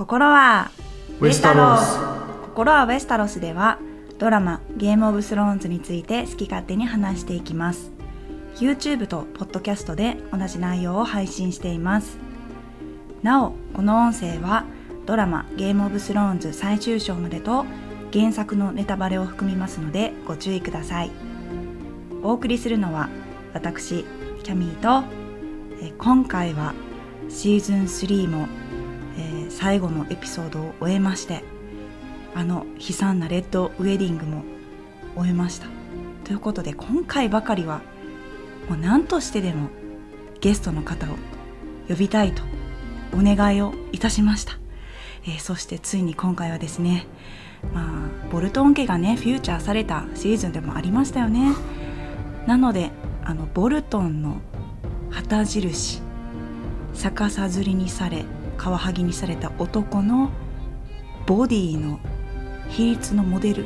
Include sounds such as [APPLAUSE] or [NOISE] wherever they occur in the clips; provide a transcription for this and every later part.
心はウェスタロス。心はウェスタロスではドラマゲームオブスローンズについて好き勝手に話していきます。YouTube と Podcast で同じ内容を配信しています。なおこの音声はドラマゲームオブスローンズ最終章までと原作のネタバレを含みますのでご注意ください。お送りするのは私キャミーと今回はシーズン3も、最後のエピソードを終えましてあの悲惨なレッドウェディングも終えました。ということで今回ばかりはもう何としてでもゲストの方を呼びたいとお願いをいたしました、えーそしてついに今回はですねまあボルトン家がねフューチャーされたシーズンでもありましたよね。なのであのボルトンの旗印逆さづりにされカワハギにされた男のボディの比率のモデル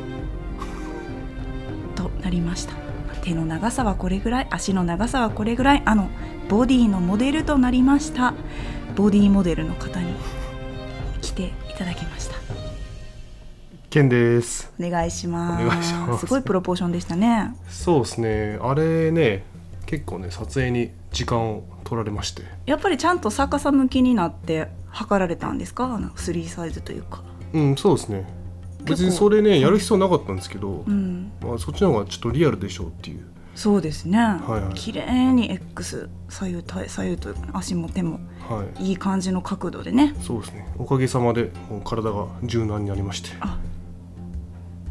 となりました。手の長さはこれぐらい足の長さはこれぐらいあのボディのモデルとなりました。ボディモデルの方に来ていただきました。ケンです。お願いします。お願いします。すごいプロポーションでしたね。そうですね。あれね結構ね撮影に時間を取られまして。やっぱりちゃんと逆さ向きになって測られたんですか？あの3サイズというか。うんそうですね。別にそれねやる必要なかったんですけど、うん。まあ、そっちの方がちょっとリアルでしょうっていう。そうですね、はい綺麗に X 左右対左右というか足も手もはい。いい感じの角度でね。そうですね。おかげさまでもう体が柔軟になりまして。あ。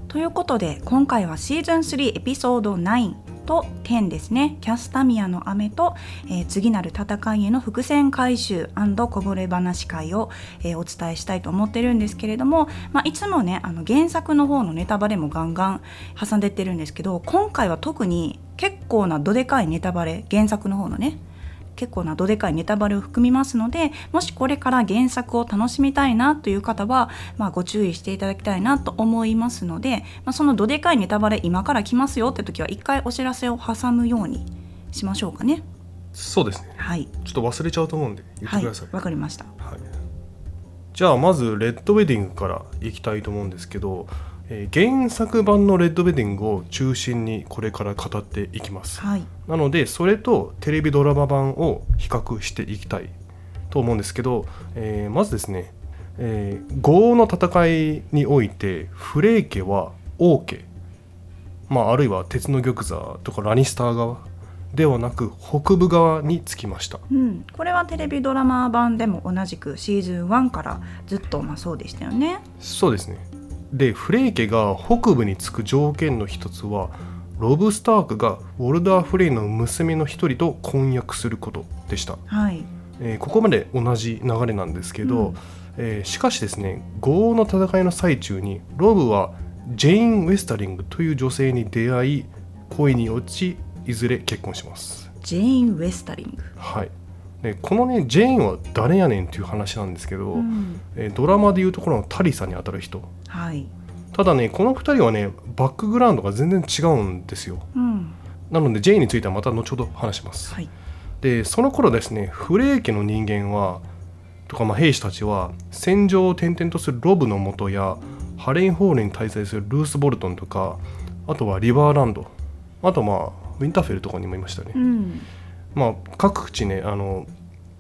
ということで今回はシーズン3エピソード9と10ですね。キャスタミアの雨と、えー次なる戦いへの伏線回収こぼれ話会を、えーお伝えしたいと思ってるんですけれども、まあ、いつもねあの原作の方のネタバレもガンガン挟んでってるんですけど今回は特に結構などでかいネタバレ原作の方のね結構などでかいネタバレを含みますのでもしこれから原作を楽しみたいなという方は、まあ、ご注意していただきたいなと思いますので、まあ、そのどでかいネタバレ今から来ますよって時は一回お知らせを挟むようにしましょうかね。そうですね。はい、ちょっと忘れちゃうと思うんで言ってはい、ください、わかりました。はい、じゃあまずレッドウェディングからいきたいと思うんですけど、えー原作版のレッドウェディングを中心にこれから語っていきます。はい、なのでそれとテレビドラマ版を比較していきたいと思うんですけど、えーまずですね、えー、豪の戦いにおいてフレー家は王家、まあ、あるいは鉄の玉座とかラニスター側ではなく北部側につきました。うん、これはテレビドラマ版でも同じくシーズン1からずっとまあそうでしたよね。そうですねでフレー家が北部につく条件の一つはロブ・スタークがウォルダー・フレイの娘の一人と婚約することでした。はい、えーここまで同じ流れなんですけど、うん。えーしかしですね豪の戦いの最中にロブはジェイン・ウェスタリングという女性に出会い恋に落ちいずれ結婚します。ジェイン・ウェスタリング。はい。でこのねジェインは誰やねんっていう話なんですけど、うん、えードラマでいうところのタリサにあたる人はい、ただねこの2人はねバックグラウンドが全然違うんですよ。うん、なのでジェインについてはまた後ほど話します、はい、でその頃ですねフレー家の人間はとかまあ兵士たちは戦場を転々とするロブの元やハレンホールに滞在するルース・ボルトンとかあとはリバーランドあとまあウィンターフェルとかにもいましたね、うん、まあ各地ねあの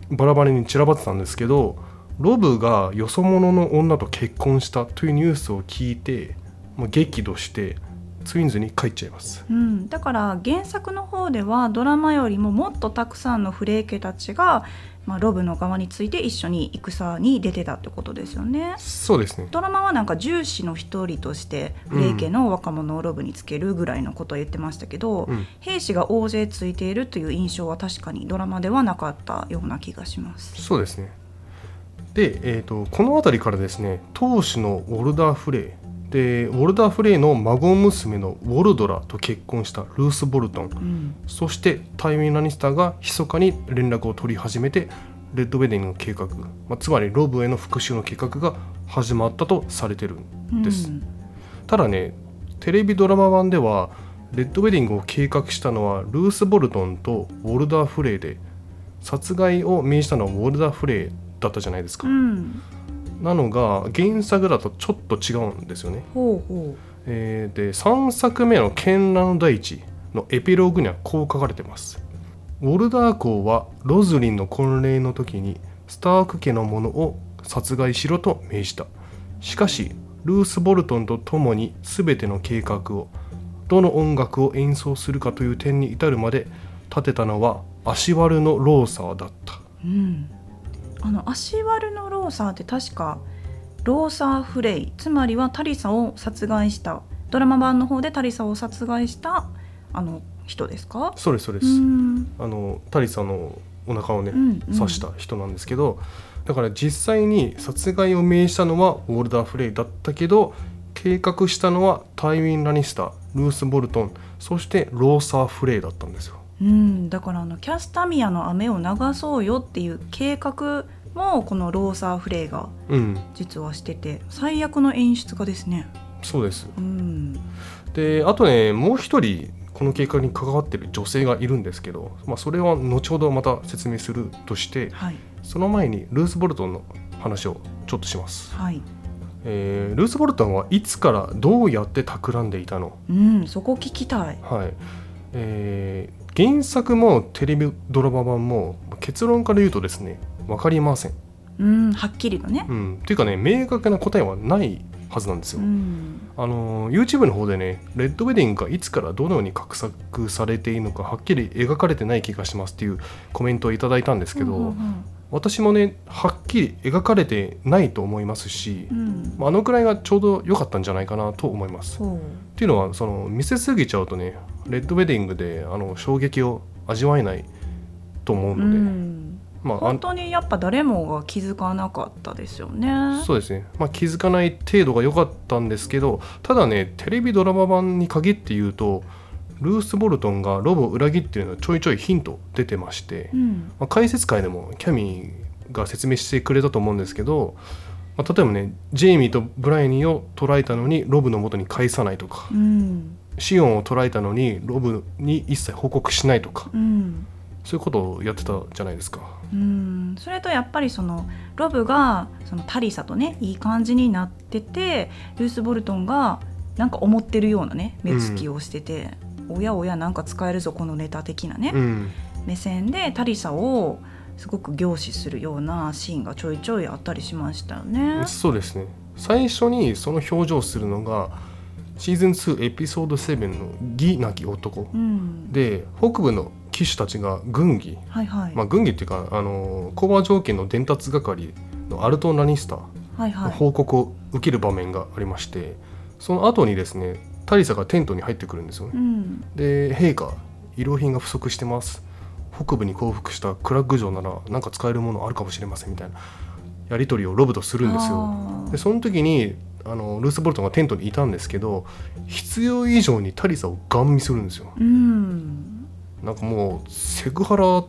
バラバラに散らばってたんですけどロブがよそ者の女と結婚したというニュースを聞いて、まあ、激怒してツインズに帰っちゃいます。うん、だから原作の方ではドラマよりももっとたくさんのフレー家たちが、まあ、ロブの側について一緒に戦に出てたってことですよね。そうですね。ドラマはなんか重視の一人としてフレー家の若者をロブにつけるぐらいのことを言ってましたけど、うん。兵士が大勢ついているという印象は確かにドラマではなかったような気がします。そうですねで、えー、とこの辺りからですね当主のウォルダー・フレイでウォルダー・フレイの孫娘のウォルドラと結婚したルース・ボルトンうん、そしてタイミン・ラニスターが密かに連絡を取り始めてレッドウェディングの計画、まあ、つまりロブへの復讐の計画が始まったとされてるんです、うん。ただねテレビドラマ版ではレッドウェディングを計画したのはルース・ボルトンとウォルダー・フレイで殺害を命じたのはウォルダー・フレイだったじゃないですか、うんなのが原作だとちょっと違うんですよね。ほうほえーで3作目の「絢爛の大地」のエピローグにはこう書かれてます。ウォルダー公はロズリンの婚礼の時にスターク家の者を殺害しろと命じた。しかしルース・ボルトンと共に全ての計画をどの音楽を演奏するかという点に至るまで立てたのは足ワルのローサーだった。ううんあの足割るのローサーって確かローサー・フレイつまりはタリサを殺害したドラマ版の方でタリサを殺害したあの人ですか？そうですそうです。うんあのタリサのお腹をね、うんうん刺した人なんですけどだから実際に殺害を命じたのはウォルダー・フレイだったけど計画したのはタイウィン・ラニスタールース・ボルトンそしてローサー・フレイだったんですよ。うん、だからあのキャスタミアの雨を流そうよっていう計画もこのローサー・フレイがうん、実はしてて最悪の演出家ですね。そうです。うん、であとねもう一人この計画に関わってる女性がいるんですけど、まあ、それは後ほどまた説明するとしてはいその前にルース・ボルトンの話をちょっとします。はい。えールース・ボルトンはいつからどうやって企んでいたの？うん、そこ聞きたい。はいえー原作もテレビドラマ版も結論から言うとですね分かりません。うん、はっきりとね。うん、っていうかね明確な答えはないはずなんですうよ。ん、あの YouTube の方でねレッドウェディングがいつからどのように画策されているのかはっきり描かれてない気がしますっていうコメントをいただいたんですけど、うんうん私もねはっきり描かれてないと思いますしう、ん、まああのくらいがちょうど良かったんじゃないかなと思います。っていうのはその見せすぎちゃうとねレッドウェディングであの衝撃を味わえないと思ううので、ん、まあ本当にやっぱ誰もが気づかなかったですよね。そうですね、まあ、気づかない程度が良かったんですけどただねテレビドラマ版に限って言うとルース・ボルトンがロボを裏切ってるのはちょいちょいヒント出てまして、うん、まあ、解説会でもキャミーが説明してくれたと思うんですけど、まあ、例えばねジェイミーとブライニーを捕らえたのにロブの元に返さないとか。うん、シオンを捕らえたのにロブに一切報告しないとかうん。そういうことをやってたじゃないですか。うんそれとやっぱりそのロブがそのタリサとねいい感じになっててルース・ボルトンがなんか思ってるようなね目つきをしてて、おやおやなんか使えるぞこのネタ的なね、うん目線でタリサをすごく凝視するようなシーンがちょいちょいあったりしましたよね。そうですね最初にその表情をするのがシーズン2エピソード7の「義なき男。うん」で北部の騎手たちが軍議、はいはい、まあ、軍議っていうかあの講和条件の伝達係のアルトン・ラニスターのはいはい、報告を受ける場面がありまして、その後にですねタリサがテントに入ってくるんですよね。うん。で陛下医療品が不足してます。北部に降伏したクラッグ城なら何か使えるものあるかもしれませんみたいなやり取りをロブとするんですよ。でその時にあのルース・ボルトンがテントにいたんですけど必要以上にタリサをガン見するんですよ。うん。なんかもうセクハラ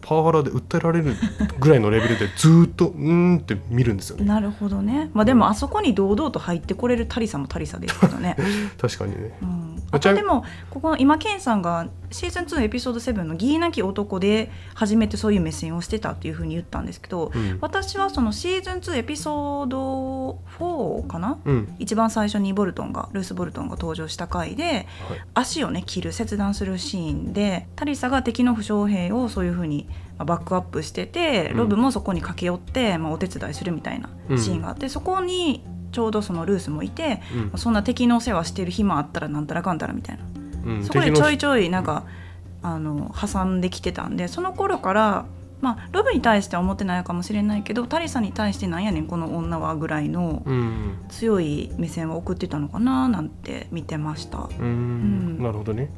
パワハラで訴えられるぐらいのレベルでずーっとうーんって見るんですよね。なるほどね。まあでもあそこに堂々と入ってこれるタリサもタリサですけどね。[LAUGHS] 確かにね。うん、あとでもここの今ケンさんがシーズン2エピソード7の「義なき男」で初めてそういう目線をしてたっていうふうに言ったんですけど、うん。私はそのシーズン2エピソード4かな？うん。一番最初にボルトンがルース・ボルトンが登場した回ではい。足をね切る切断するシーンでタリサが敵の負傷兵をそういうふうにまあバックアップしててうん。ロブもそこに駆け寄って、まあ、お手伝いするみたいなシーンがあって、そこにちょうどそのルースもいて、うん。そんな敵の世話してる暇あったらなんたらかんたらみたいな、うんそこでちょいちょいなんか、あの挟んできてたんでその頃から。まあ、ロブに対しては思ってないかもしれないけどタリサに対してなんやねんこの女はぐらいのうん。強い目線を送ってたのかななんて見てました。なるほどね。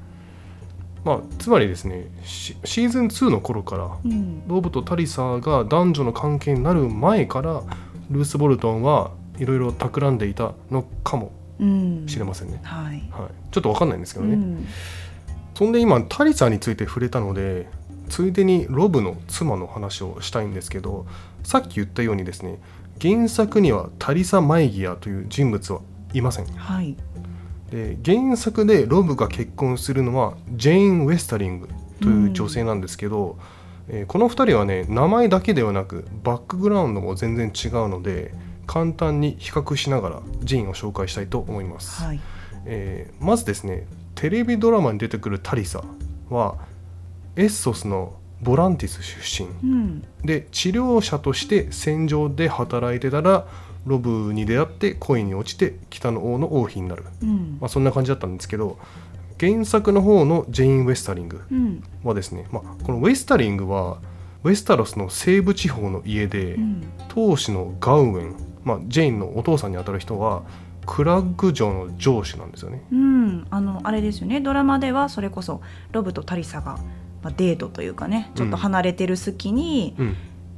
まあつまりですねシシーズン2の頃からうん。ロブとタリサが男女の関係になる前からルース・ボルトンはいろいろ企んでいたのかもうんしれませんね、はい、はい、ちょっと分かんないんですけどね、うん。そんで今タリサについて触れたのでついでにロブの妻の話をしたいんですけどさっき言ったようにですね原作にはタリサ・マイギアという人物はいません。はい。で原作でロブが結婚するのはジェーン・ウェスタリングという女性なんですけど、えーこの2人はね名前だけではなくバックグラウンドも全然違うので簡単に比較しながらジェーンを紹介したいと思います、はい。えーまずですねテレビドラマに出てくるタリサはエッソスのボランティス出身。うん。で治療者として戦場で働いてたらロブに出会って恋に落ちて北の王の王妃になる、うん。まあ、そんな感じだったんですけど原作の方のジェイン・ウェスタリングうん。はですね、まあ、このウェスタリングはウェスタロスの西部地方の家で、うん。当主のガウエン、まあ、ジェインのお父さんにあたる人はクラッグ城の城主なんですよね。うん、あのあれですよね。ドラマではそれこそロブとタリサが、まあ、デートというかねちょっと離れてる隙に、うん。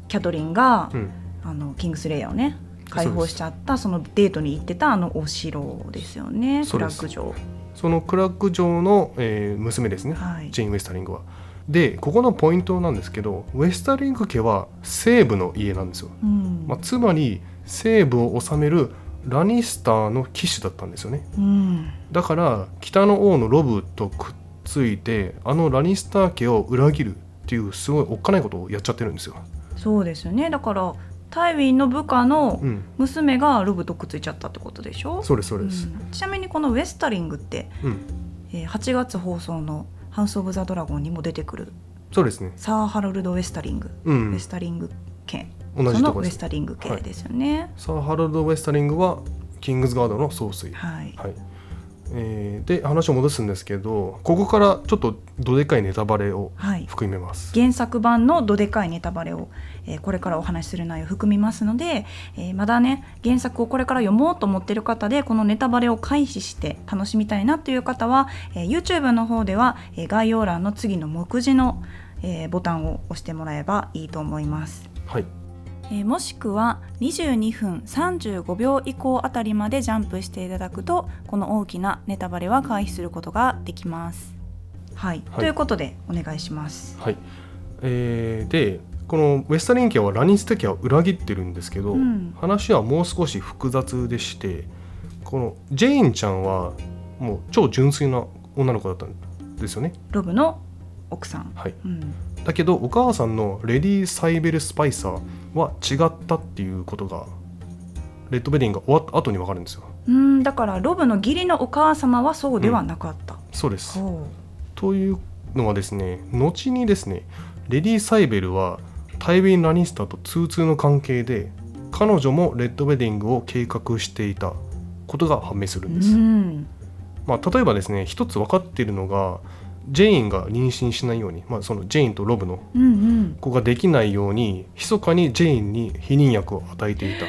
キャトリンが、うん。あのキングスレイヤーをね解放しちゃったそのデートに行ってたあのお城ですよね。クラック城。そのクラッグ城の、えー娘ですね、はい。ジェイン・ウェスタリングは。でここのポイントなんですけどウェスタリング家は西部の家なんですよ。うん、まあ、つまり西部を治めるラニスターの騎士だったんですよね。うん。だから北の王のロブとくっついてあのラニスター家を裏切るっていうすごいおっかないことをやっちゃってるんですよ。そうですよね。だからタイウィンの部下のうん、娘がロブとくっついちゃったってことでしょ？そうですそうです。うん。ちなみにこのウェスタリングって、うん、えー8月放送の「ハウス・オブ・ザ・ドラゴン」にも出てくる。そうですね。サー・ハロルド・ウェスタリング、うん。ウェスタリング家同じとこですそのウェス。タリング系ですよねサー・ハロルド・ウェスタリングはキングズガードの総帥。はい、はいえーで話を戻すんですけどここからちょっとどでかいネタバレをはい、含めます。原作版のどでかいネタバレを、えーこれからお話しする内容を含みますので、えーまだね原作をこれから読もうと思っている方でこのネタバレを回避して楽しみたいなという方は、えー YouTube の方では、えー概要欄の次の目次の、えーボタンを押してもらえばいいと思います。はい、えーもしくは22分35秒以降あたりまでジャンプしていただくとこの大きなネタバレは回避することができます。はい、はいということでお願いします。はいえーでこのウェスタリン家はラニスタ家を裏切ってるんですけど、うん話はもう少し複雑でしてこのジェインちゃんはもう超純粋な女の子だったんですよね。ロブの奥さん。はい、うん、だけどお母さんのレディ・サイベル・スパイサーは違ったっていうことがレッド・ベディングが終わった後に分かるんですよ。うん、だからロブの義理のお母様はそうではなかった。そうですほというのはですね後にですねレディ・サイベルはタイウィン・ラニスターと通通の関係で彼女もレッド・ウェディングを計画していたことが判明するう。んです、ん、まあ、例えばですね一つ分かっているのがジェインが妊娠しないように、まあ、そのジェインとロブの。子ができないように密かにジェインに避妊薬を与えていたと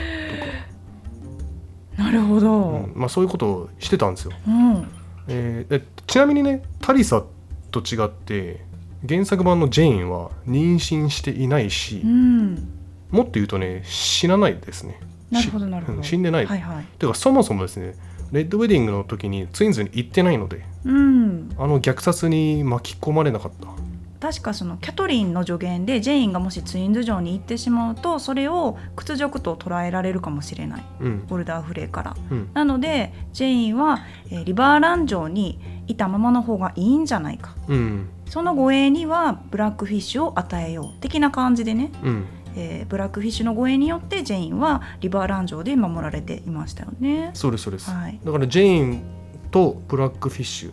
か、なるほど。うんまあ、そういうことをしてたんですよ、うん、えーでちなみにねタリサと違って原作版のジェインは妊娠していないし、うん、もっと言うとね死なないですねなるほどなるほど。うん死んでない、はいはい。てかそもそもですねレッドウェディングの時にツインズに行ってないのでうん、あの虐殺に巻き込まれなかった。確かそのキャトリンの助言でジェインがもしツインズ城に行ってしまうとそれを屈辱と捉えられるかもしれない。うん。ボルダーフレーから。うん。なのでジェインは、えーリバーラン城にいたままの方がいいんじゃないか。うん。その護衛にはブラックフィッシュを与えよう。的な感じでね、うんえーブラックフィッシュの護衛によってジェインはリバーラン城で守られていましたよね。そうですそうです、はい。だからジェインとブラックフィッシュ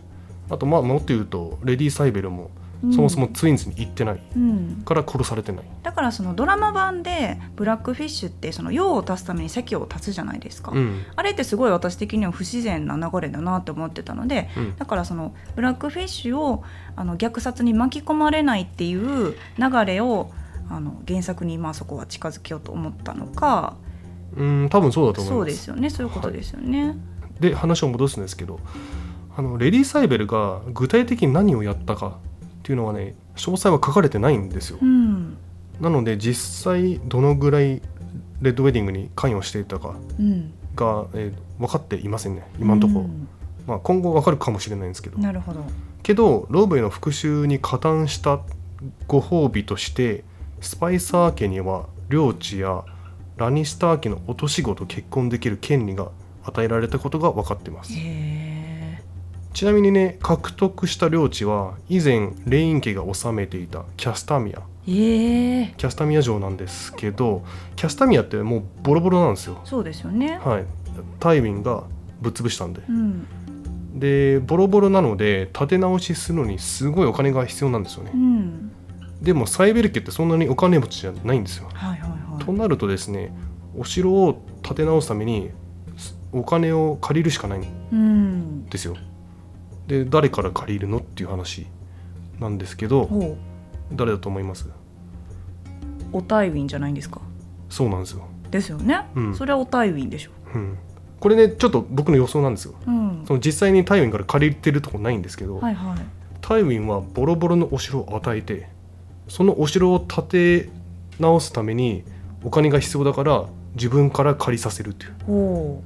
あとまあもっと言うとレディ・サイベルもうん。そもそもツインズに行ってない。うん、から殺されてない、だからそのドラマ版でブラックフィッシュってその用を足すために席を立つじゃないですか、うん。あれってすごい私的には不自然な流れだなって思ってたのでうん。だからそのブラックフィッシュをあの虐殺に巻き込まれないっていう流れをあの原作にまあそこは近づけようと思ったのか。うん多分そうだと思います。そうですよね。そういうことですよね。で話を戻すんですけどあのレディ・サイベルが具体的に何をやったかっていうのはね詳細は書かれてないんですよ。うん。なので実際どのぐらいレッドウェディングに関与していたかうん、が、えー分かっていませんね。今のところ、うん。まあ、今後分かるかもしれないんですけど。なるほど。けどローブへの復讐に加担したご褒美としてスパイサー家には領地やラニスター家の落とし子と結婚できる権利が与えられたことが分かってます。ちなみにね獲得した領地は以前レイン家が治めていたキャスタミア。ええキャスタミア城なんですけどキャスタミアってもうボロボロなんですよ。そうですよね。はい。タイウィンがぶっ潰したんで。うん。でボロボロなので建て直しするのにすごいお金が必要なんですよね。うんでもサイベル家ってそんなにお金持ちじゃないんですよ。はいはいはい。となるとですねお城を建て直すためにすお金を借りるしかないんうんですよ。で誰から借りるのっていう話なんですけどほ誰だと思います？うオタイウィンじゃないんですか？そうなんですよ、ですよね、うん。それはオタイウィンでしょ。うん、これねちょっと僕の予想なんですよ。うん。その実際にタイウィンから借りてるとこないんですけど、はいはい。タイウィンはボロボロのお城を与えてそのお城を建て直すためにお金が必要だから自分から借りさせるっていう。ほ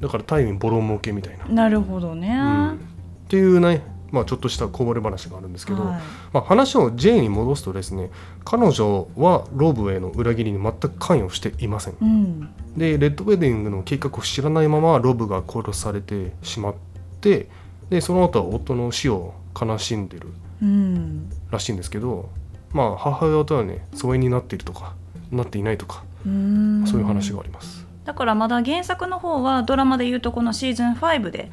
だからタイボロ儲けみたいな、うなるほどね、うん。っていうねまあちょっとしたこぼれ話があるんですけど、はい。まあ、話を J に戻すとですね彼女はロブへの裏切りに全く関与していません。うん。でレッドウェディングの計画を知らないままロブが殺されてしまってでその後は夫の死を悲しんでるうん。らしいんですけどまあ母親とはね疎遠になっているとかなっていないとかうん。そういう話があります。だからまだ原作の方はドラマでいうとこのシーズン5で、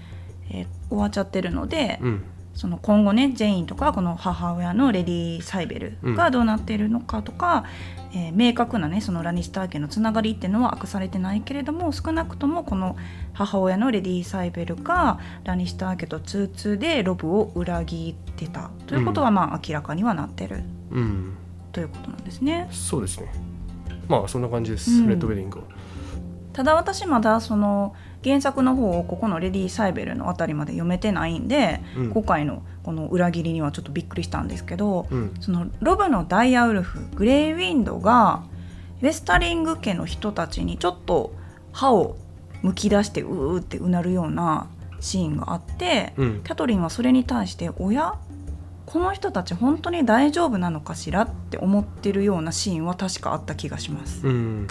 えー終わっちゃってるので、うん。その今後ねジェインとかこの母親のレディ・サイベルがどうなっているのかとか、えー明確なねそのラニスター家のつながりっていうのは明かされてないけれども少なくともこの母親のレディ・サイベルがラニスター家と通通でロブを裏切ってたということはまあ明らかにはなってる。うん。ということなんですね。そうですね。まあそんな感じです、うん。レッドウェディングはただ私まだその原作の方をここのレディ・サイベルのあたりまで読めてないんで、うん今回のこの裏切りにはちょっとびっくりしたんですけど、うんそのロブのダイヤウルフグレイウィンドがウェスタリング家の人たちにちょっと歯をむき出してうーってうなるようなシーンがあって、うんキャトリンはそれに対して「おやこの人たち本当に大丈夫なのかしら?」って思ってるようなシーンは確かあった気がします。うん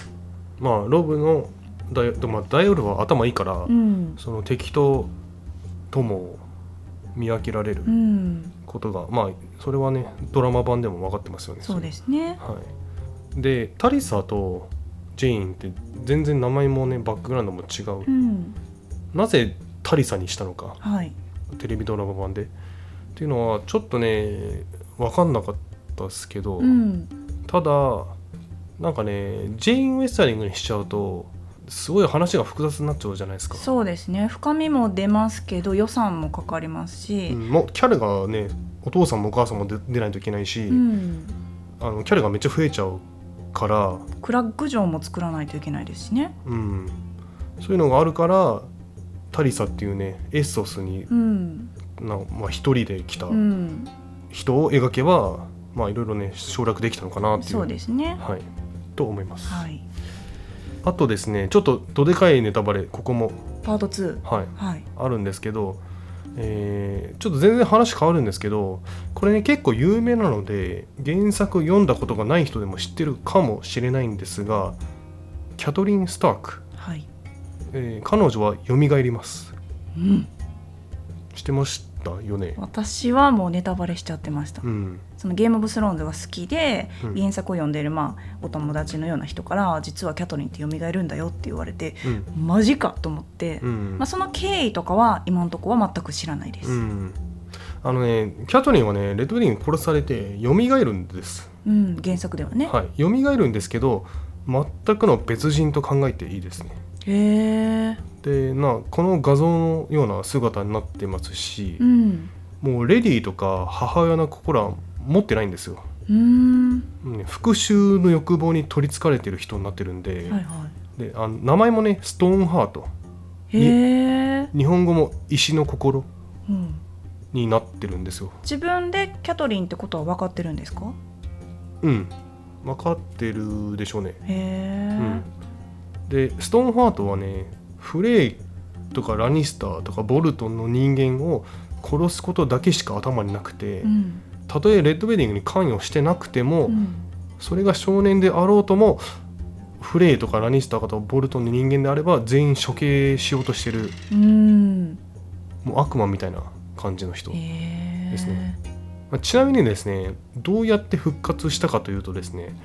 まあロブのダイ,、まあ、ダイオルは頭いいから、うん。その敵と友を見分けられるうん、ことが、まあそれはねドラマ版でも分かってますよねそうですね。はい、でタリサとジェインって全然名前もねバックグラウンドも違う、うん、なぜタリサにしたのかはい。テレビドラマ版で。っていうのはちょっとね分かんなかったですけど、うん、ただなんかねジェイン・ウェスタリングにしちゃうとすごい話が複雑になっちゃうじゃないですか。そうですね。深みも出ますけど予算もかかりますし、うんもうキャラがねお父さんもお母さんも出出ないといけないし、うん、あのキャラがめっちゃ増えちゃうから、クラック城も作らないといけないですしね。うん、そういうのがあるからタリサっていうねエッソスにうん、な、まあ、一人で来たうん、人を描けば、まあいろいろね省略できたのかなっていうそうですね。はい、と思います、はい。あとですねちょっとどでかいネタバレここも、パート2。はい、はい。あるんですけど、えーちょっと全然話変わるんですけどこれね結構有名なので原作読んだことがない人でも知ってるかもしれないんですがキャトリン・スターク、はい。えー彼女は蘇りますうん。知ってましたよね？私はもうネタバレしちゃってました。うんそのゲームオブスローンズが好きで、うん原作を読んでるまあお友達のような人から実はキャトリンって蘇るんだよって言われてうんマジかと思って、うんまあその経緯とかは今のところは全く知らないです。ううん、んあのねキャトリンはねレッドウィングに殺されて蘇るんです原作ではね。はい蘇るんですけど全くの別人と考えていいですねへえ。でなこの画像のような姿になってますしう、ん。もうレディとか母親の心は持ってないんですよ、うーん。ね復讐の欲望に取りつかれてる人になってるんで,、はいはであの名前もねストーンハート。日本語も石の心うん。になってるんですよ自分でキャトリンってことは分かってるんですか？うん分かってるでしょうね。うんでストーンハートはねフレイとかラニスターとかボルトンの人間を殺すことだけしか頭になくて、うん。たとえレッドウェディングに関与してなくても、うん。それが少年であろうともフレイとかラニスターとかボルトンの人間であれば全員処刑しようとしてるうん。もう悪魔みたいな感じの人。ですねまあちなみにですねどうやって復活したかというとですね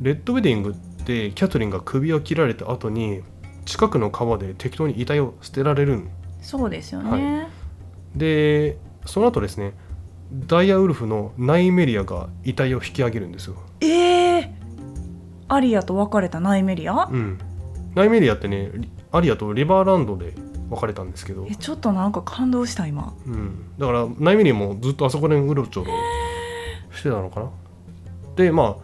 レッドウェディングってキャトリンが首を切られた後に近くの川で適当に遺体を捨てられるんそうですよね、でその後ですねダイヤウルフのナイメリアが遺体を引き上げるんですよ、ええアリアと別れたナイメリア？うん、ナイメリアってねリアリアとリバーランドで別れたんですけど。え、ちょっとなんか感動した今。うん、だからナイメリアもずっとあそこでうろちょろしてたのかな。でまあ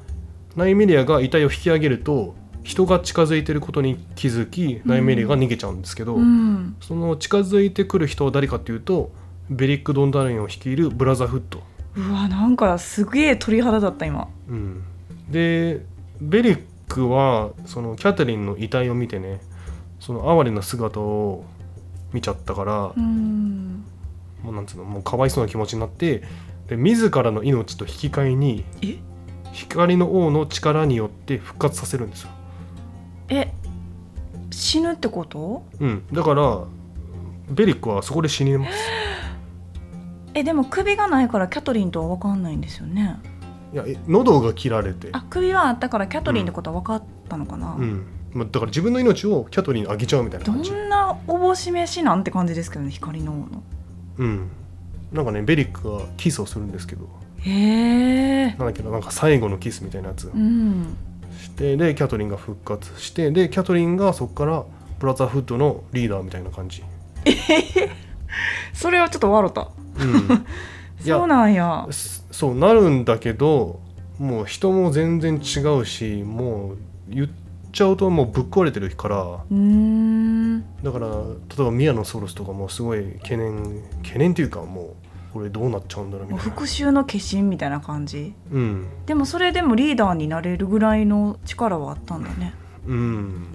ナイメリアが遺体を引き上げると人が近づいてることに気づきナイメリアが逃げちゃうんですけど、うん。その近づいてくる人は誰かっていうとベリック・ドンダレンを率いるブラザーフット、うわなんかすげえ鳥肌だった今。うん、でベリックはそのキャテリンの遺体を見てねその哀れな姿を見ちゃったから、うん。もうなんつうのもうかわいそうな気持ちになってで自らの命と引き換えにえ？光の王の力によって復活させるんですよ、え死ぬってこと？うん、だからベリックはそこで死にますえでも首がないからキャトリンとは分かんないんですよね。いやえ喉が切られて。あ首はあったからキャトリンってことは分かったのかな、うん。まあ、だから自分の命をキャトリンにあげちゃうみたいなど感じ。んなおぼし飯なんて感じですけどね光の王のうん。なんかねベリックがキスをするんですけど。へえ。なんだっけななんか最後のキスみたいなやつ。うん。してでキャトリンが復活してでキャトリンがそこからブラザーフッドのリーダーみたいな感じ、それはちょっと笑ったそうなんや。すそうなるんだけどもう人も全然違うしもう言っちゃうともうぶっ壊れてるから。うーん。だから例えばミアのソロスとかもすごい懸念懸念っていうかもうこれどうなっちゃうんだろうみたいな。復讐の化身みたいな感じ？うん。でもそれでもリーダーになれるぐらいの力はあったんだね。うん。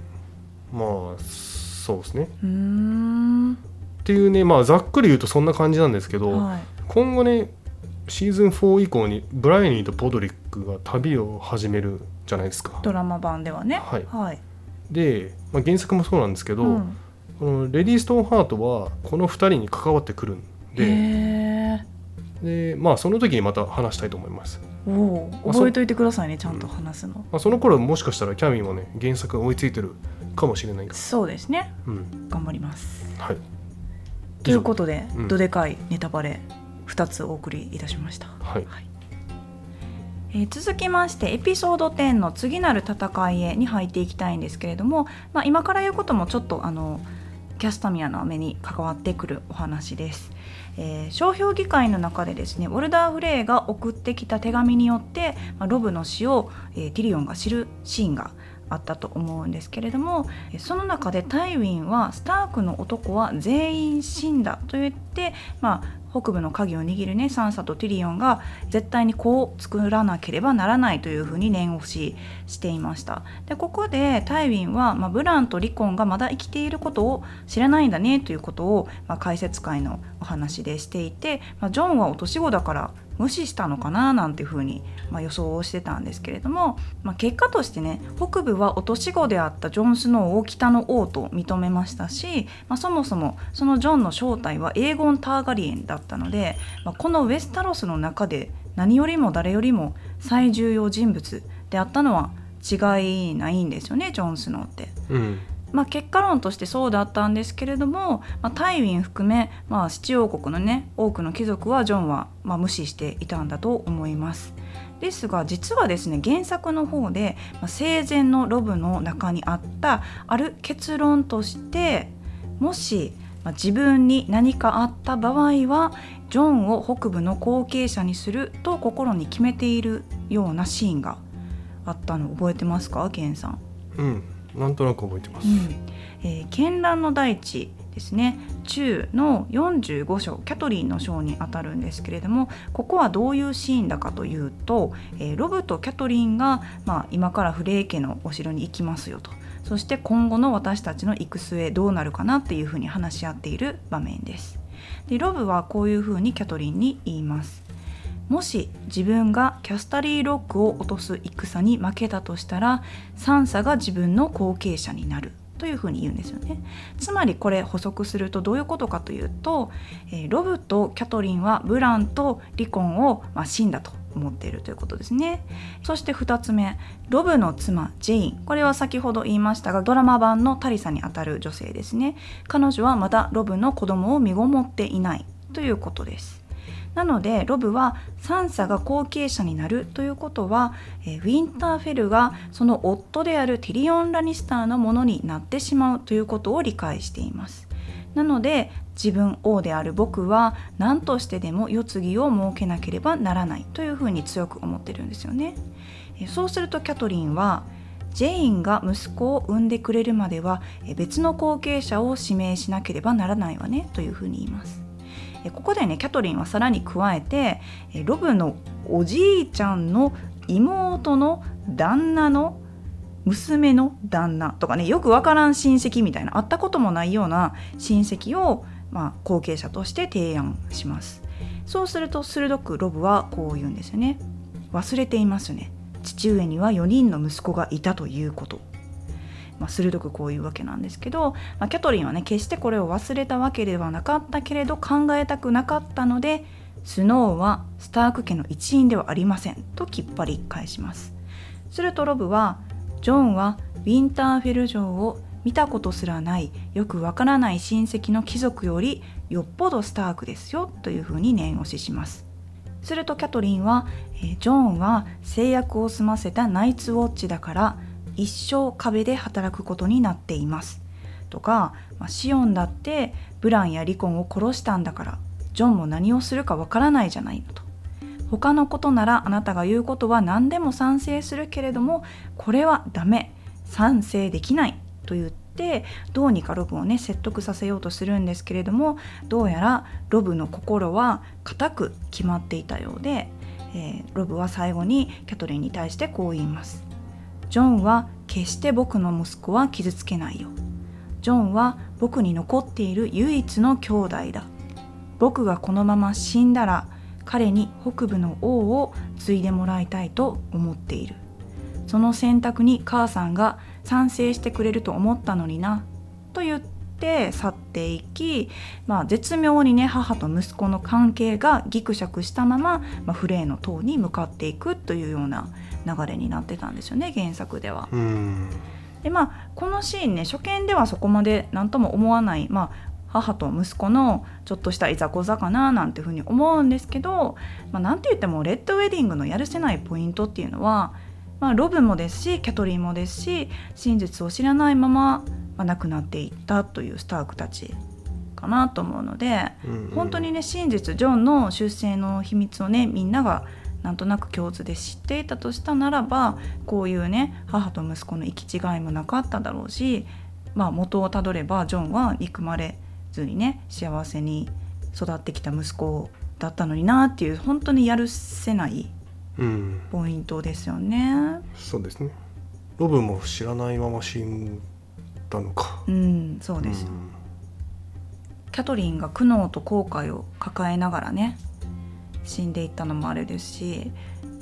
まあそうですね。うーんっていうねまあざっくり言うとそんな感じなんですけど、はい。今後ねシーズン4以降にブライニーとポドリックが旅を始めるじゃないですか。ドラマ版ではね。はい。はい。で、まあ、原作もそうなんですけど、うん。このレディー・ストーンハートはこの2人に関わってくるんでで、まあ、その時にまた話したいと思います。おおあ覚えといてくださいねちゃんと話すの、まあ、その頃もしかしたらキャミーもね原作が追いついてるかもしれない。そうですね。うん。頑張ります。はい、ということで、うん。どでかいネタバレ2つお送りいたしました、はい。えー続きましてエピソード10の次なる戦いへに入っていきたいんですけれども、まあ、今から言うこともちょっとあのキャスタミアの目に関わってくるお話です。えー商標議会の中でですねウォルダー・フレイが送ってきた手紙によって、まあ、ロブの死を、えーティリオンが知るシーンがあったと思うんですけれどもえその中でタイウィンはスタークの男は全員死んだと言って、まあ、北部の鍵を握るねサンサとティリオンが絶対にこう作らなければならないというふうに念押ししていました。でここでタイウィンは、まあ、ブランとリコンがまだ生きていることを知らないんだねということを、まあ、解説会のお話でしていて、まあ、ジョンはお年子だから無視したのかななんていうふうに、まあ、予想をしてたんですけれども、まあ、結果としてね北部はお年子であったジョン・スノーを北の王と認めましたし、まあ、そもそもそのジョンの正体はエーゴン・ターガリエンだったので、まあ、このウェスタロスの中で何よりも誰よりも最重要人物であったのは違いないんですよねジョン・スノーって。うんまあ、結果論としてそうだったんですけれども、まあ、タイウィン含め、まあ、七王国のね多くの貴族はジョンは、まあ、無視していたんだと思います。ですが実はですね原作の方で、ま、生前のロブの中にあったある結論としてもし、ま、自分に何かあった場合はジョンを北部の後継者にすると心に決めているようなシーンがあったの覚えてますか？ゲンさん。うんなんとなく覚えてます。うんえー絢爛の大地ですね中の45章キャトリンの章にあたるんですけれどもここはどういうシーンだかというと、えーロブとキャトリンが、まあ、今からフレー家のお城に行きますよとそして今後の私たちの行く末どうなるかなっていうふうに話し合っている場面です。でロブはこういうふうにキャトリンに言います。もし自分がキャスタリーロックを落とす戦に負けたとしたらサンサが自分の後継者になる。というふうに言うんですよね。つまりこれ補足するとどういうことかというと、えー、ロブとキャトリンはブランと離婚を、まあ、死んだと思っているということですね。そして2つ目ロブの妻ジェイン。これは先ほど言いましたがドラマ版のタリサにあたる女性ですね。彼女はまだロブの子供を身ごもっていないということです。なのでロブはサンサが後継者になるということは、えウィンターフェルがその夫であるティリオン・ラニスターのものになってしまうということを理解していますなので自分王である僕は何としてでも世継ぎを設けなければならないというふうに強く思ってるんですよね。そうするとキャトリンはジェインが息子を産んでくれるまでは別の後継者を指名しなければならないわねというふうに言います。ここでねキャトリンはさらに加えてロブのおじいちゃんの妹の旦那の娘の旦那とかねよくわからん親戚みたいな会ったこともないような親戚を、まあ、後継者として提案します。そうすると鋭くロブはこう言うんですよね。忘れていますね。父上には4人の息子がいたということ。まあ、鋭くこういうわけなんですけど、まあ、キャトリンはね決してこれを忘れたわけではなかったけれど考えたくなかったのでスノーはスターク家の一員ではありませんときっぱり返します。するとロブはジョンはウィンターフェル城を見たことすらないよくわからない親戚の貴族よりよっぽどスタークですよというふうに念押しします。するとキャトリンは、えジョンは制約を済ませたナイツウォッチだから一生壁で働くことになっていますとか、ま、シオンだってブランやリコンを殺したんだからジョンも何をするかわからないじゃないのと他のことならあなたが言うことは何でも賛成するけれどもこれはダメ賛成できないと言ってどうにかロブをね説得させようとするんですけれどもどうやらロブの心は固く決まっていたようで、え、ロブは最後にキャトリンに対してこう言います。ジョンは決して僕の息子は傷つけないよ。ジョンは僕に残っている唯一の兄弟だ。僕がこのまま死んだら彼に北部の王を継いでもらいたいと思っているその選択に母さんが賛成してくれると思ったのになと言って去っていき、まあ、絶妙にね母と息子の関係がギクシャクしたまま、まあ、フレーの塔に向かっていくというような流れになってたんですよね原作では。でまあこのシーンね初見ではそこまで何とも思わない、まあ、母と息子のちょっとしたいざこざかななんていうふうに思うんですけど、まあ、なんて言ってもレッドウェディングのやるせないポイントっていうのは、まあ、ロブもですしキャトリンもですし真実を知らないまま、まあ、亡くなっていったというスタークたちかなと思うので、うんうん、本当にね真実ジョンの出生の秘密をねみんながなんとなく共通で知っていたとしたならばこういうね母と息子の行き違いもなかっただろうし、まあ、元をたどればジョンは憎まれ通にね幸せに育ってきた息子だったのになっていう本当にやるせないポイントですよね。うん、そうですね。ロブも知らないまま死んだのか。うんそうです。よ、うん、キャトリンが苦悩と後悔を抱えながらね死んでいったのもあれですし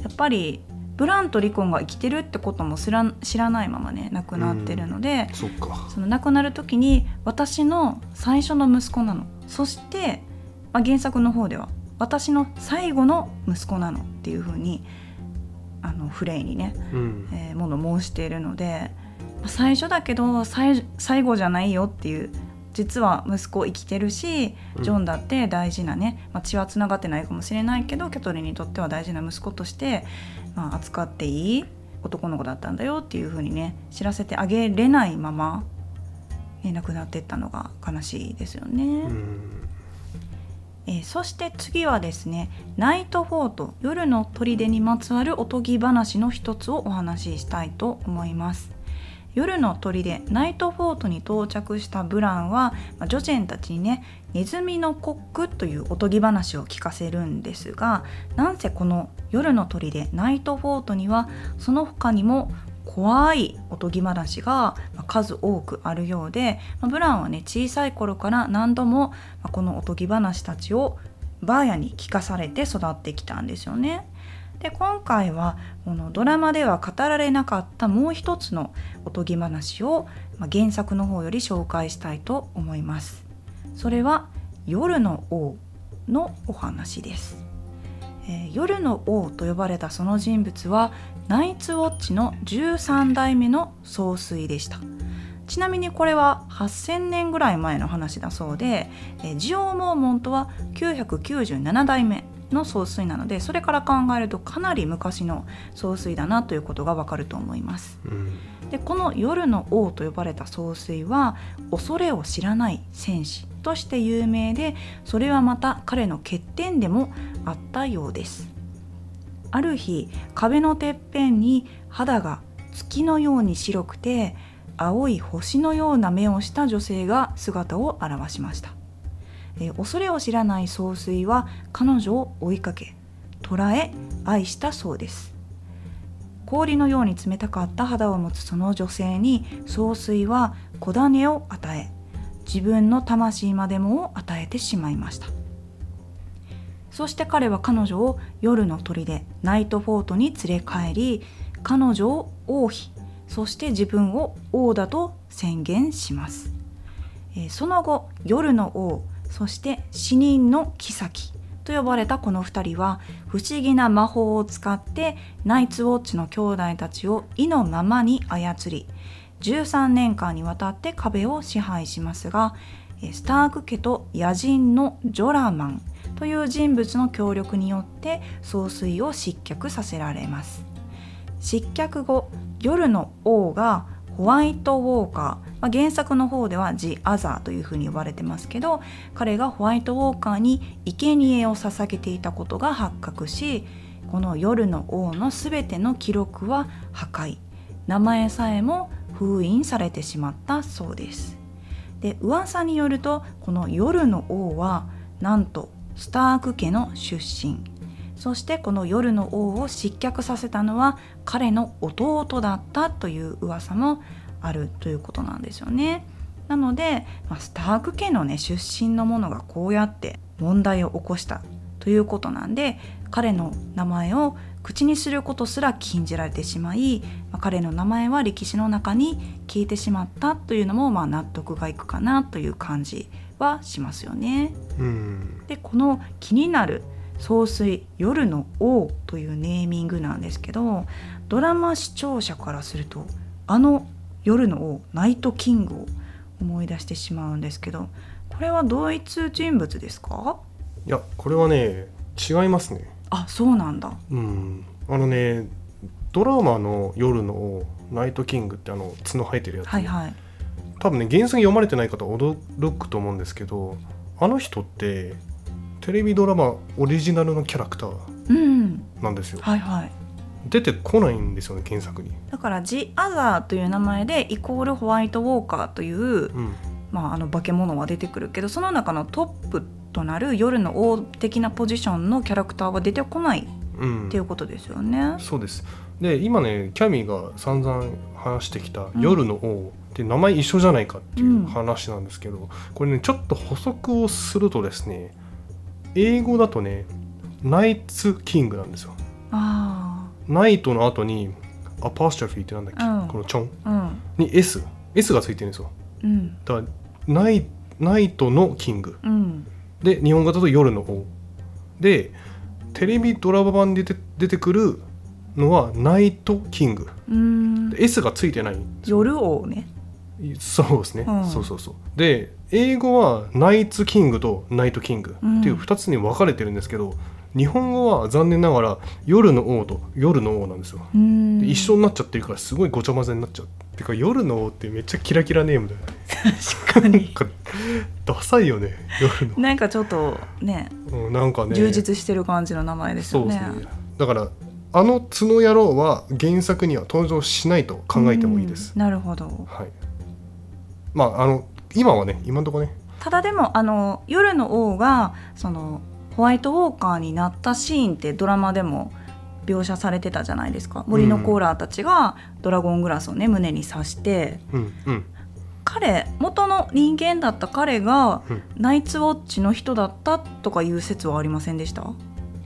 やっぱりブランとリコンが生きてるってことも知ら知らないままね亡くなってるので、そその亡くなる時に私の最初の息子なの。そして、まあ、原作の方では私の最後の息子なのっていうふうにあのフレイにね、うん、えー、もの申しているので最初だけど最後じゃないよっていう実は息子生きてるしジョンだって大事なね、まあ、血はつながってないかもしれないけどキャトリンにとっては大事な息子としてまあ、扱っていい男の子だったんだよっていう風にね知らせてあげれないまま、ね、亡くなっていったのが悲しいですよね。えー、そして次はですねナイトフォート夜の砦にまつわるおとぎ話の一つをお話ししたいと思います。夜の砦ナイトフォートに到着したブランは、まあ、ジョジェンたちにねネズミのコックというおとぎ話を聞かせるんですがなんせこの夜の砦ナイトフォートにはその他にも怖いおとぎ話が数多くあるようでまあブランはね小さい頃から何度もこのおとぎ話たちをバーヤに聞かされて育ってきたんですよね。で今回はこのドラマでは語られなかったもう一つのおとぎ話を、まあ、原作の方より紹介したいと思います。それは夜の王のお話です、えー夜の王と呼ばれたその人物はナイツウォッチの13代目の総帥でした。ちなみにこれは8000年ぐらい前の話だそうで、えジオウモーモンとは997代目の総帥なのでそれから考えるとかなり昔の総帥だなということがわかると思います。うん。でこの夜の王と呼ばれた総帥は恐れを知らない戦士として有名でそれはまた彼の欠点でもあったようです。ある日壁のてっぺんに肌が月のように白くて青い星のような目をした女性が姿を現しましたえー恐れを知らない総帥は彼女を追いかけ捕らえ愛したそうです。氷のように冷たかった肌を持つその女性に総帥は小種を与え自分の魂までもを与えてしまいました。そして彼は彼女を夜の砦ナイトフォートに連れ帰り彼女を王妃そして自分を王だと宣言します、えその後夜の王そして死人の妃と呼ばれたこの2人は不思議な魔法を使ってナイツウォッチの兄弟たちを意のままに操り13年間にわたって壁を支配しますがスターク家と野人のジョラマンという人物の協力によって総帥を失脚させられます。失脚後夜の王がホワイトウォーカー、まあ、原作の方ではジ・アザーというふうに呼ばれてますけど彼がホワイトウォーカーに生贄を捧げていたことが発覚しこの夜の王の全ての記録は破壊。名前さえも封印されてしまったそうです。で噂によるとこの夜の王はなんとスターク家の出身。そしてこの夜の王を失脚させたのは彼の弟だったという噂もあるということなんですよね。なので、まあ、スターク家のね出身の者がこうやって問題を起こしたということなんで彼の名前を口にすることすら禁じられてしまい、まあ彼の名前は歴史の中に消えてしまったというのもまあ納得がいくかなという感じはしますよね。うんでこの気になる総帥夜の王というネーミングなんですけどドラマ視聴者からするとあの夜の王ナイトキングを思い出してしまうんですけどこれは同一人物ですか？いやこれはね違いますね。あそうなんだ。うん。あのねドラマの夜の王ナイトキングってあの角生えてるやつ、はいはい。多分ね原作読まれてない方は驚くと思うんですけどあの人ってテレビドラマオリジナルのキャラクターうん。なんですよ。はいはい。出てこないんですよね原作に、だから「ジ・アザー」という名前でイコールホワイトウォーカーという、うん、まあ、あの化け物は出てくるけどその中のトップとなる夜の王的なポジションのキャラクターは出てこないうん。っていうことですよね。そうです。で今ねキャミーが散々話してきた「うん。夜の王」って名前一緒じゃないかっていう話なんですけど、これねちょっと補足をするとですね英語だとねナイツ・キングなんですよ。あナイトの後にアパーストラフィーってなんだっけ、うん。このチョン。あに S S がついてるんですよ。うん。だからナイナイトのキング。うん。で日本語だと夜の王でテレビドラマ版で出て出てくるのはナイトキング。うん。で S がついてない夜王ね。そうですね、うん。そうそうそう。で英語はナイツキングとナイトキングっていう2つに分かれてるんですけど、日本語は残念ながら夜の王と夜の王なんですよ。一緒になっちゃってるからすごいごちゃ混ぜになっちゃう。てか夜の王ってめっちゃキラキラネームだよね。確かに。ダサいよね夜の。なんかちょっとねうんなんかね。充実してる感じの名前ですよね。そうですね。だからあの角野郎は原作には登場しないと考えてもいいです。うん。なるほど。はいまああの今はね今のところね。ただでもあの夜の王がそのホワイトウォーカーになったシーンってドラマでも描写されてたじゃないですか。森のコーラーたちがドラゴングラスをね胸に刺して。うんうん。彼元の人間だった彼がうん。ナイツウォッチの人だったとかいう説はありませんでした？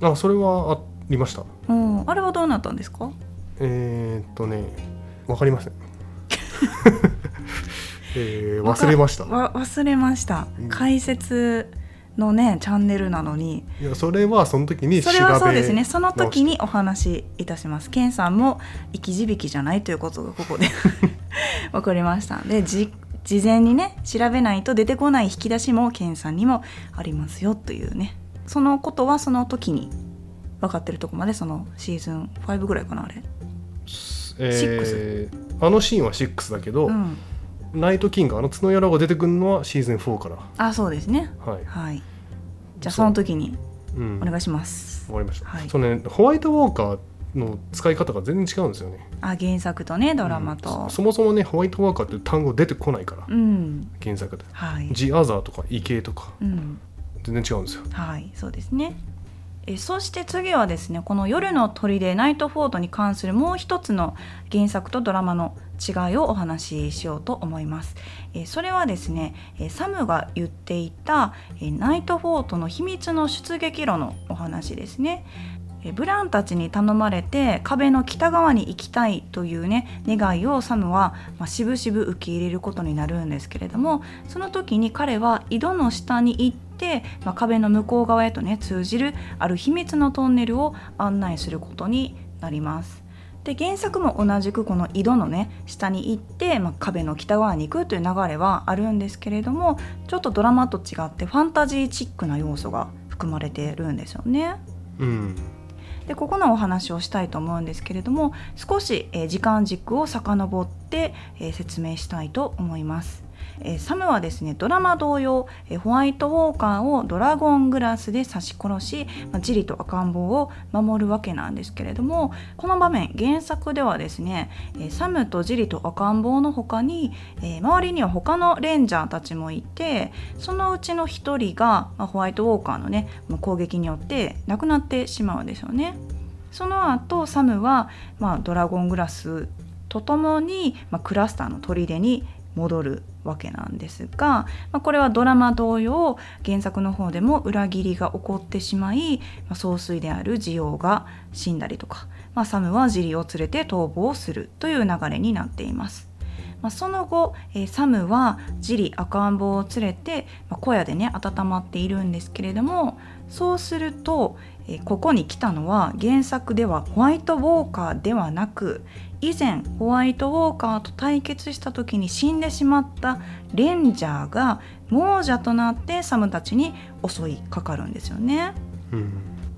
あそれはりました。うん。あれはどうなったんですか？えー、っとねわかりません [LAUGHS] えー、忘れました。わ忘れました。うん。解説のねチャンネルなのに。いやそれはその時に調べそれはそうですね。その時にお話しいたします。ケンさんも生き字引じゃないということがここで [LAUGHS] 分かりましたでじ事前にね調べないと出てこない引き出しもケンさんにもありますよというね。そのことはその時に分かってるとこまでそのシーズン5ぐらいかなあれ？えーあのシーンは6だけど、うんナイトキングあの角野郎が出てくるのはシーズン4から。あそうですね。はい、はい。じゃあその時にう。ん、お願いします、わかりました、はい。そのねホワイトウォーカーの使い方が全然違うんですよね。あ原作とねドラマと。うんそそもそもねホワイトウォーカーって単語出てこないから、うん。原作で。はい。ジアザーとか異形とか。うん。全然違うんですよ。はい、そうですね。えそして次はですねこの「夜の鳥」でナイトフォートに関するもう一つの原作とドラマの違いをお話ししようと思います。えそれはですねサムが言っていたナイトフォートの秘密の出撃路のお話ですね。ブランたちに頼まれて壁の北側に行きたいというね願いをサムは、しぶしぶ受け入れることになるんですけれどもその時に彼は井戸の下に行って、まあ、壁の向こう側へとね通じるある秘密のトンネルを案内することになります。で原作も同じくこの井戸のね下に行って、まあ、壁の北側に行くという流れはあるんですけれどもちょっとドラマと違ってファンタジーチックな要素が含まれてるんですよね。うんでここのお話をしたいと思うんですけれども少し、えー時間軸を遡って、えー説明したいと思います。えサムはですねドラマ同様、えホワイトウォーカーをドラゴングラスで刺し殺し、まあ、ジリと赤ん坊を守るわけなんですけれどもこの場面原作ではですね、えサムとジリと赤ん坊の他に、え周りには他のレンジャーたちもいてそのうちの1人が、まホワイトウォーカーのね攻撃によって亡くなってしまうんですよね。その後サムは、まあ、ドラゴングラスとともに、まあ、クラスターの砦に戻るわけなんですが、まあ、これはドラマ同様原作の方でも裏切りが起こってしまい、まあ、総帥であるジオウが死んだりとか、まあ、サムはジリを連れて逃亡するという流れになっています。まあ、その後、えーサムはジリ赤ん坊を連れて、まあ、小屋でね温まっているんですけれどもそうすると、えーここに来たのは原作ではホワイトウォーカーではなく以前ホワイトウォーカーと対決した時に死んでしまったレンジャーが亡者となってサムたちに襲いかかるんですよね。うん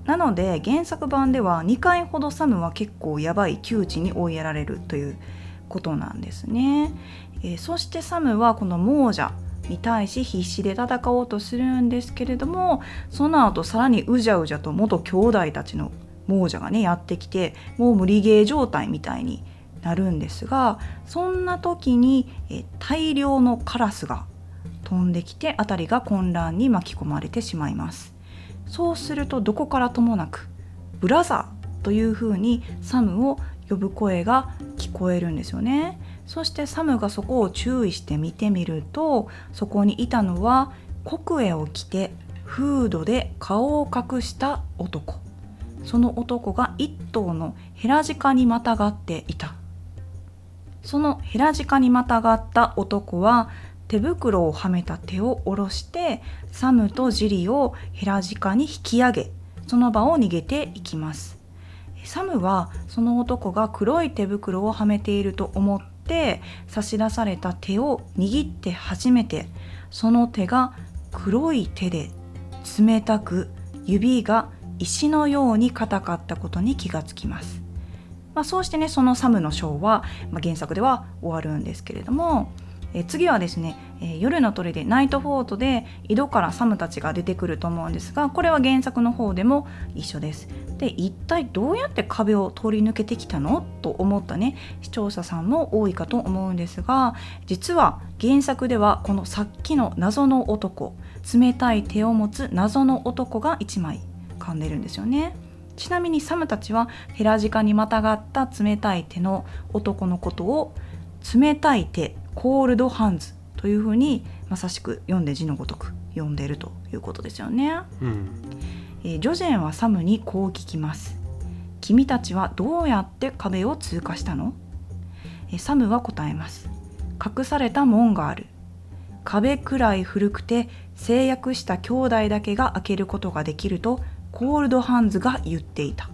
なので原作版では2回ほどサムは結構やばい窮地に追いやられるということなんですね。えーそしてサムはこの亡者に対し必死で戦おうとするんですけれどもその後さらにうじゃうじゃと元兄弟たちの亡者がねやってきてもう無理ゲー状態みたいになるんですがそんな時に、え大量のカラスが飛んできて辺りが混乱に巻き込まれてしまいます。そうするとどこからともなく「ブラザー」というふうにサムを呼ぶ声が聞こえるんですよね。そしてサムがそこを注意して見てみるとそこにいたのは黒衣を着てフードで顔を隠した男その男が一頭のヘラジカにまたがっていたそのヘラジカにまたがった男は手袋をはめた手を下ろしてサムとジリをヘラジカに引き上げその場を逃げていきます。サムはその男が黒い手袋をはめていると思って差し出された手を握って初めてその手が黒い手で冷たく指が石のように硬かったことに気がつきます、まあ、そうしてねそのサムのショーは、まあ、原作では終わるんですけれどもえ次はですね、え夜の鳥でナイトフォートで井戸からサムたちが出てくると思うんですがこれは原作の方でも一緒です。で一体どうやって壁を通り抜けてきたの？と思ったね視聴者さんも多いかと思うんですが実は原作ではこのさっきの謎の男冷たい手を持つ謎の男が1枚噛んでるんですよね。ちなみにサムたちはヘラジカにまたがった冷たい手の男のことを冷たい手コールドハンズというふうにまさしく読んで字のごとく読んでいるということですよね。うんえージョジェンはサムにこう聞きます。君たちはどうやって壁を通過したの？えサムは答えます隠された門がある壁くらい古くて制約した兄弟だけが開けることができるとコールドハンズが言っていた。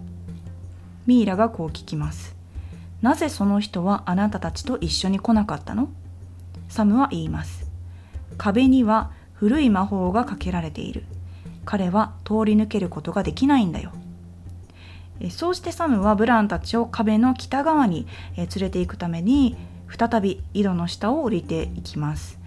ミイラがこう聞きます。なぜその人はあなたたちと一緒に来なかったの？サムは言います。壁には古い魔法がかけられている。彼は通り抜けることができないんだよ。そうしてサムはブランたちを壁の北側に連れて行くために再び井戸の下を降りていきます。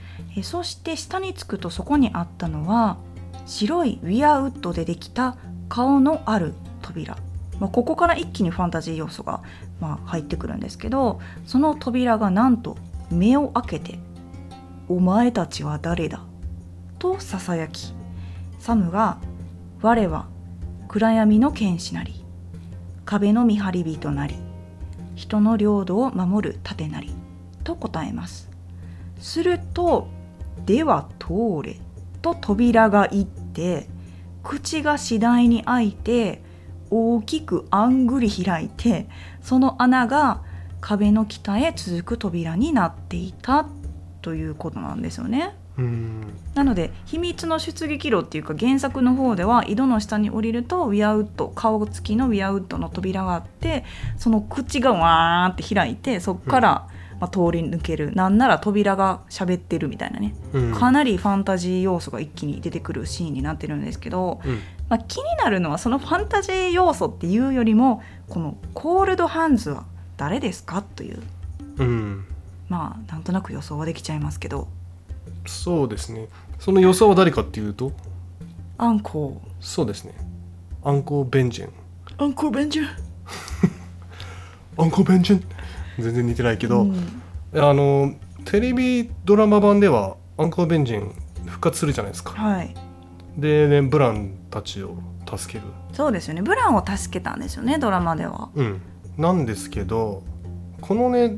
そして下に着くとそこにあったのは白いウィアウッドでできた顔のある扉、まあ、ここから一気にファンタジー要素が、まあ、入ってくるんですけどその扉がなんと目を開けて「お前たちは誰だ?」とささやきサムが「我は暗闇の剣士なり壁の見張り人なり人の領土を守る盾なり」と答えますすると「では通れ」と扉が言って口が次第に開いて大きくあんぐり開いてその穴が壁の北へ続く扉になっていたということなんですよね。うんなので秘密の出撃路っていうか原作の方では井戸の下に降りるとウィアウッド顔つきのウィアウッドの扉があってその口がわーって開いてそこから、まあ、通り抜ける。なんなら扉が喋ってるみたいなね。うん。かなりファンタジー要素が一気に出てくるシーンになってるんですけど、うん。まあ、気になるのはそのファンタジー要素っていうよりもこのコールドハンズは誰ですかという。うん。まあなんとなく予想はできちゃいますけど。そうですね。その予想は誰かっていうと？アンコそうですね。アンコー・ベンジェン。ーアンコーベンジュアンコー・ベンジェン全然似てないけど、うん。あのテレビドラマ版ではアンコー・ベンジェン復活するじゃないですか。はい。で、ね、ブランたちを助ける。そうですよね。ブランを助けたんですよねドラマでは。うん。なんですけどこのね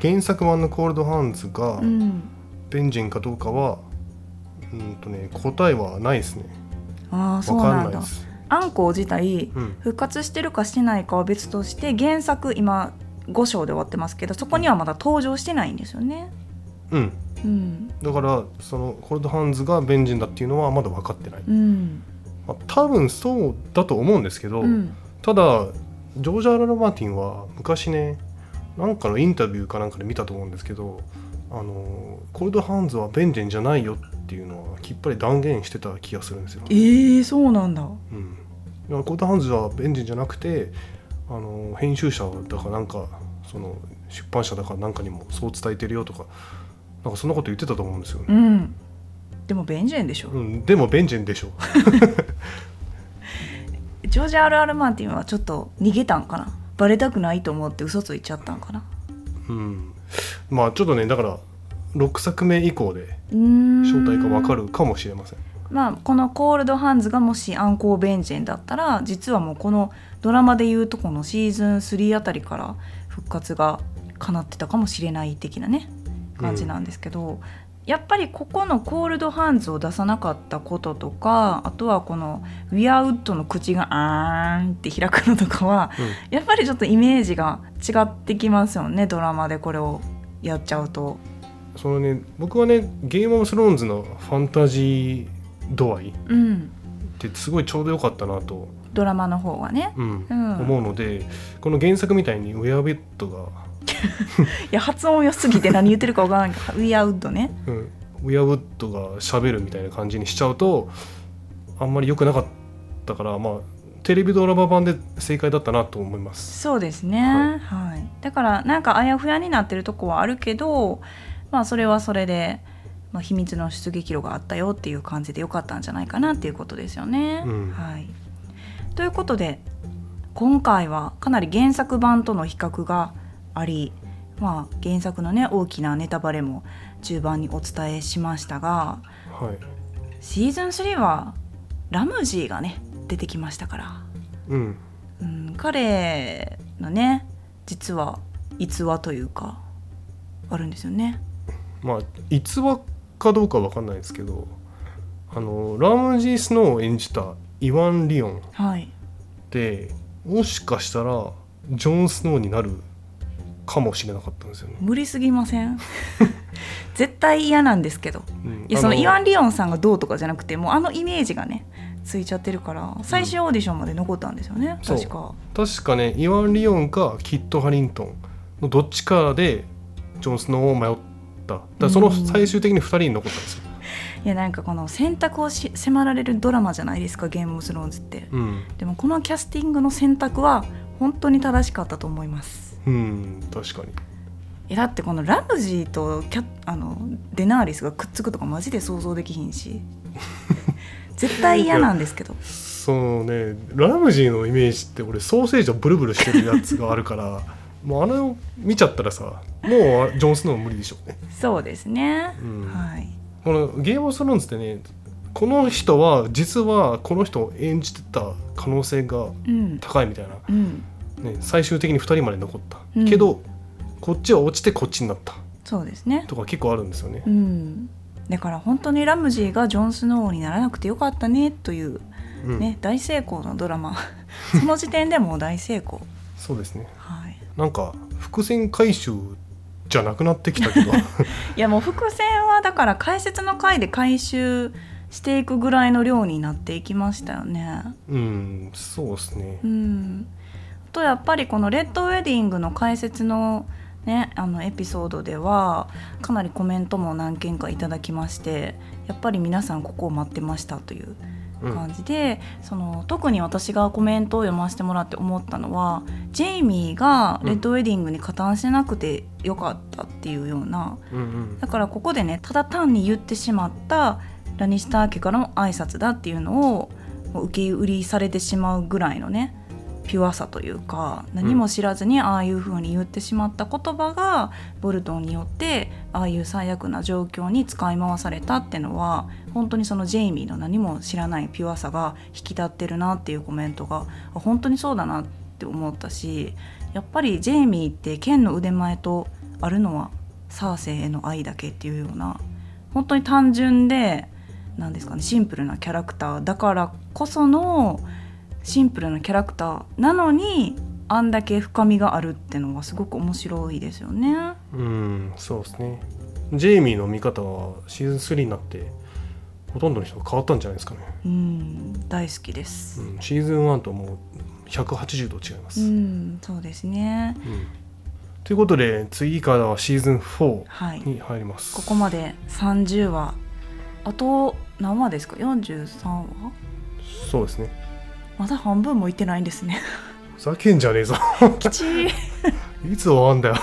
原作版のコールドハンズがうん。ベンジェンかどうかはうんとね答えはないですね。ああそうなんんだ。アンコー自体うん。復活してるかしてないかは別として原作今5章で終わってますけどそこにはまだ登場してないんですよね。うん。うん。だからそのコールドハンズがベンジェンだっていうのはまだ分かってない、うん。まあ、多分そうだと思うんですけど、うん。ただジョージ・アラル・マーティンは昔ねなんかのインタビューかなんかで見たと思うんですけどあのコールドハンズはベンジェンじゃないよっていうのはきっぱり断言してた気がするんですよ、えー、そうなんだ。うん、だからコールドハンズはベンジェンじゃなくてあの編集者だかなんかその出版社だかなんかにもそう伝えてるよとかなんかそんなこと言ってたと思うんですよね、うん。でもベンジェンでしょ、うん、でもベンジェンでしょ。[LAUGHS] ジョージ・アル・アル・マーティンはちょっと逃げたんかな？バレたくないと思って嘘ついちゃったんかな？うん、まあちょっとねだから6作目以降で正体がわかるかもしれません。まあこのコールドハンズがもしアンコー・ベンジェンだったら実はもうこのドラマでいうとこのシーズン3あたりから復活が叶ってたかもしれない的なね感じなんですけど、やっぱりここのコールドハンズを出さなかったこととかあとはこのウィアウッドの口があーんって開くのとかはやっぱりちょっとイメージが違ってきますよねドラマでこれをやっちゃうと。そのね僕はねゲームオブスローンズのファンタジー度合いっうん、てすごいちょうどよかったなと、ドラマの方がね。うん。うん。思うのでこの原作みたいにウェアベッドが、[LAUGHS] いや発音良すぎて何言ってるかわからんけどウィアウッドね。うん、ウェアウッドが喋るみたいな感じにしちゃうとあんまり良くなかったからまあテレビドラマ版で正解だったなと思います。そうですね。ははい、だからなんかあやふやになってるとこはあるけどまあそれはそれで、まあ、秘密の出撃路があったよっていう感じでよかったんじゃないかなっていうことですよね。うん。はい、ということで今回はかなり原作版との比較があり、まあ、原作のね大きなネタバレも中盤にお伝えしましたがはい。シーズン3はラムジーがね出てきましたから、うん。うん、彼のね実は逸話というかあるんですよね。まあ逸話かどうかわかんないですけどあのラムジー・スノーを演じたイワン・リオン。っはい、てもしかしたらジョン・スノーになるかもしれなかったんですよね。無理すぎません？[LAUGHS] 絶対嫌なんですけど。うんいやそのあイワン・リオンさんがどうとかじゃなくてもうあのイメージがねついちゃってるから最終オーディションまで残ったんですよね、そう確か。確かねイワン・リオンかキット・ハリントンのどっちかでジョン・スノーを迷った。だその最終的に2人に残ったんですよ。いやなんかこの選択をし迫られるドラマじゃないですかゲームオブスローンズって。うん、でもこのキャスティングの選択は本当に正しかったと思います。うん、確かに。いやだってこのラムジーとキャあのデナーリスがくっつくとかマジで想像できひんし。[LAUGHS] 絶対嫌なんですけど。そのね。ラムジーのイメージって俺ソーセージをブルブルしてるやつがあるから [LAUGHS] もうあれを見ちゃったらさもうジョン・スノーは無理でしょうね。そうですね、うん。はいこのゲームオブスローンズってねこの人は実はこの人を演じてた可能性がうん。高いみたいな、うん。ね、最終的に2人まで残った、うん。けどこっちは落ちてこっちになった。そうですね。とか結構あるんですよね。う。ん。だから本当にラムジーがジョン・スノーにならなくてよかったねという、うん。ね大成功のドラマ。[LAUGHS] その時点でもう大成功。そうですね。はい。なんか伏線回収じゃなくなってきたけど。[LAUGHS] いやもう伏線はだから解説の回で回収していくぐらいの量になっていきましたよね。うんそうですね。うん、あとやっぱりこの「レッドウェディング」の解説の,、ね、あのエピソードではかなりコメントも何件かいただきましてやっぱり皆さんここを待ってましたといううん感じで、その特に私がコメントを読ませてもらって思ったのはジェイミーがレッドウェディングに加担してなくてよかったっていうような。うんうんだからここでねただ単に言ってしまったラニスター家からの挨拶だっていうのをもう受け売りされてしまうぐらいのねピュアさというか何も知らずにああいう風に言ってしまった言葉がボルトンによってああいう最悪な状況に使い回されたってのは本当にそのジェイミーの何も知らないピュアさが引き立ってるなっていうコメントが本当にそうだなって思ったしやっぱりジェイミーって剣の腕前とあるのはサーセイへの愛だけっていうような本当に単純でなんですかねシンプルなキャラクターだからこそのシンプルなキャラクターなのにあんだけ深みがあるってのはすごく面白いですよね。うんそうですねジェイミーの見方はシーズン3になってほとんどの人が変わったんじゃないですかね、うん大好きです。うん、シーズン1ともう180度違います、ううんんそうですね。ということで次からはシーズン4はい。に入りますここまで30話あと何話ですか？43話？そうですねまだ半分もいってないんですね。[LAUGHS] ふざけんじゃねえぞきちい。[LAUGHS] いつ終わんだよ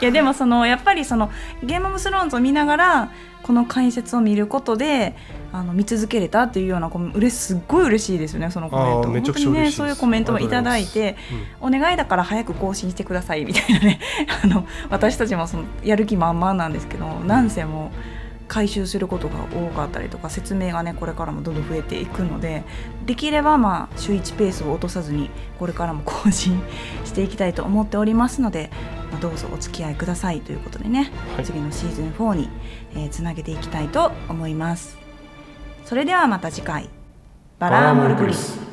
いやでもそのやっぱりそのゲームオブスローンズを見ながらこの解説を見ることであの見続けれたっていうようなコれすっごい嬉しいですよねそのコメント。本当にねそういうコメントもいただいてお願いだから早く更新してくださいみたいなね。[LAUGHS] あの私たちもそのやる気満々なんですけどなんせもう回収することが多かったりとか説明がねこれからもどんどん増えていくのでできればまあ週1ペースを落とさずにこれからも更新していきたいと思っておりますので、まあ、どうぞお付き合いくださいということでね、はい。次のシーズン4に、えーつなげていきたいと思います。それではまた次回。バラーモルグリス。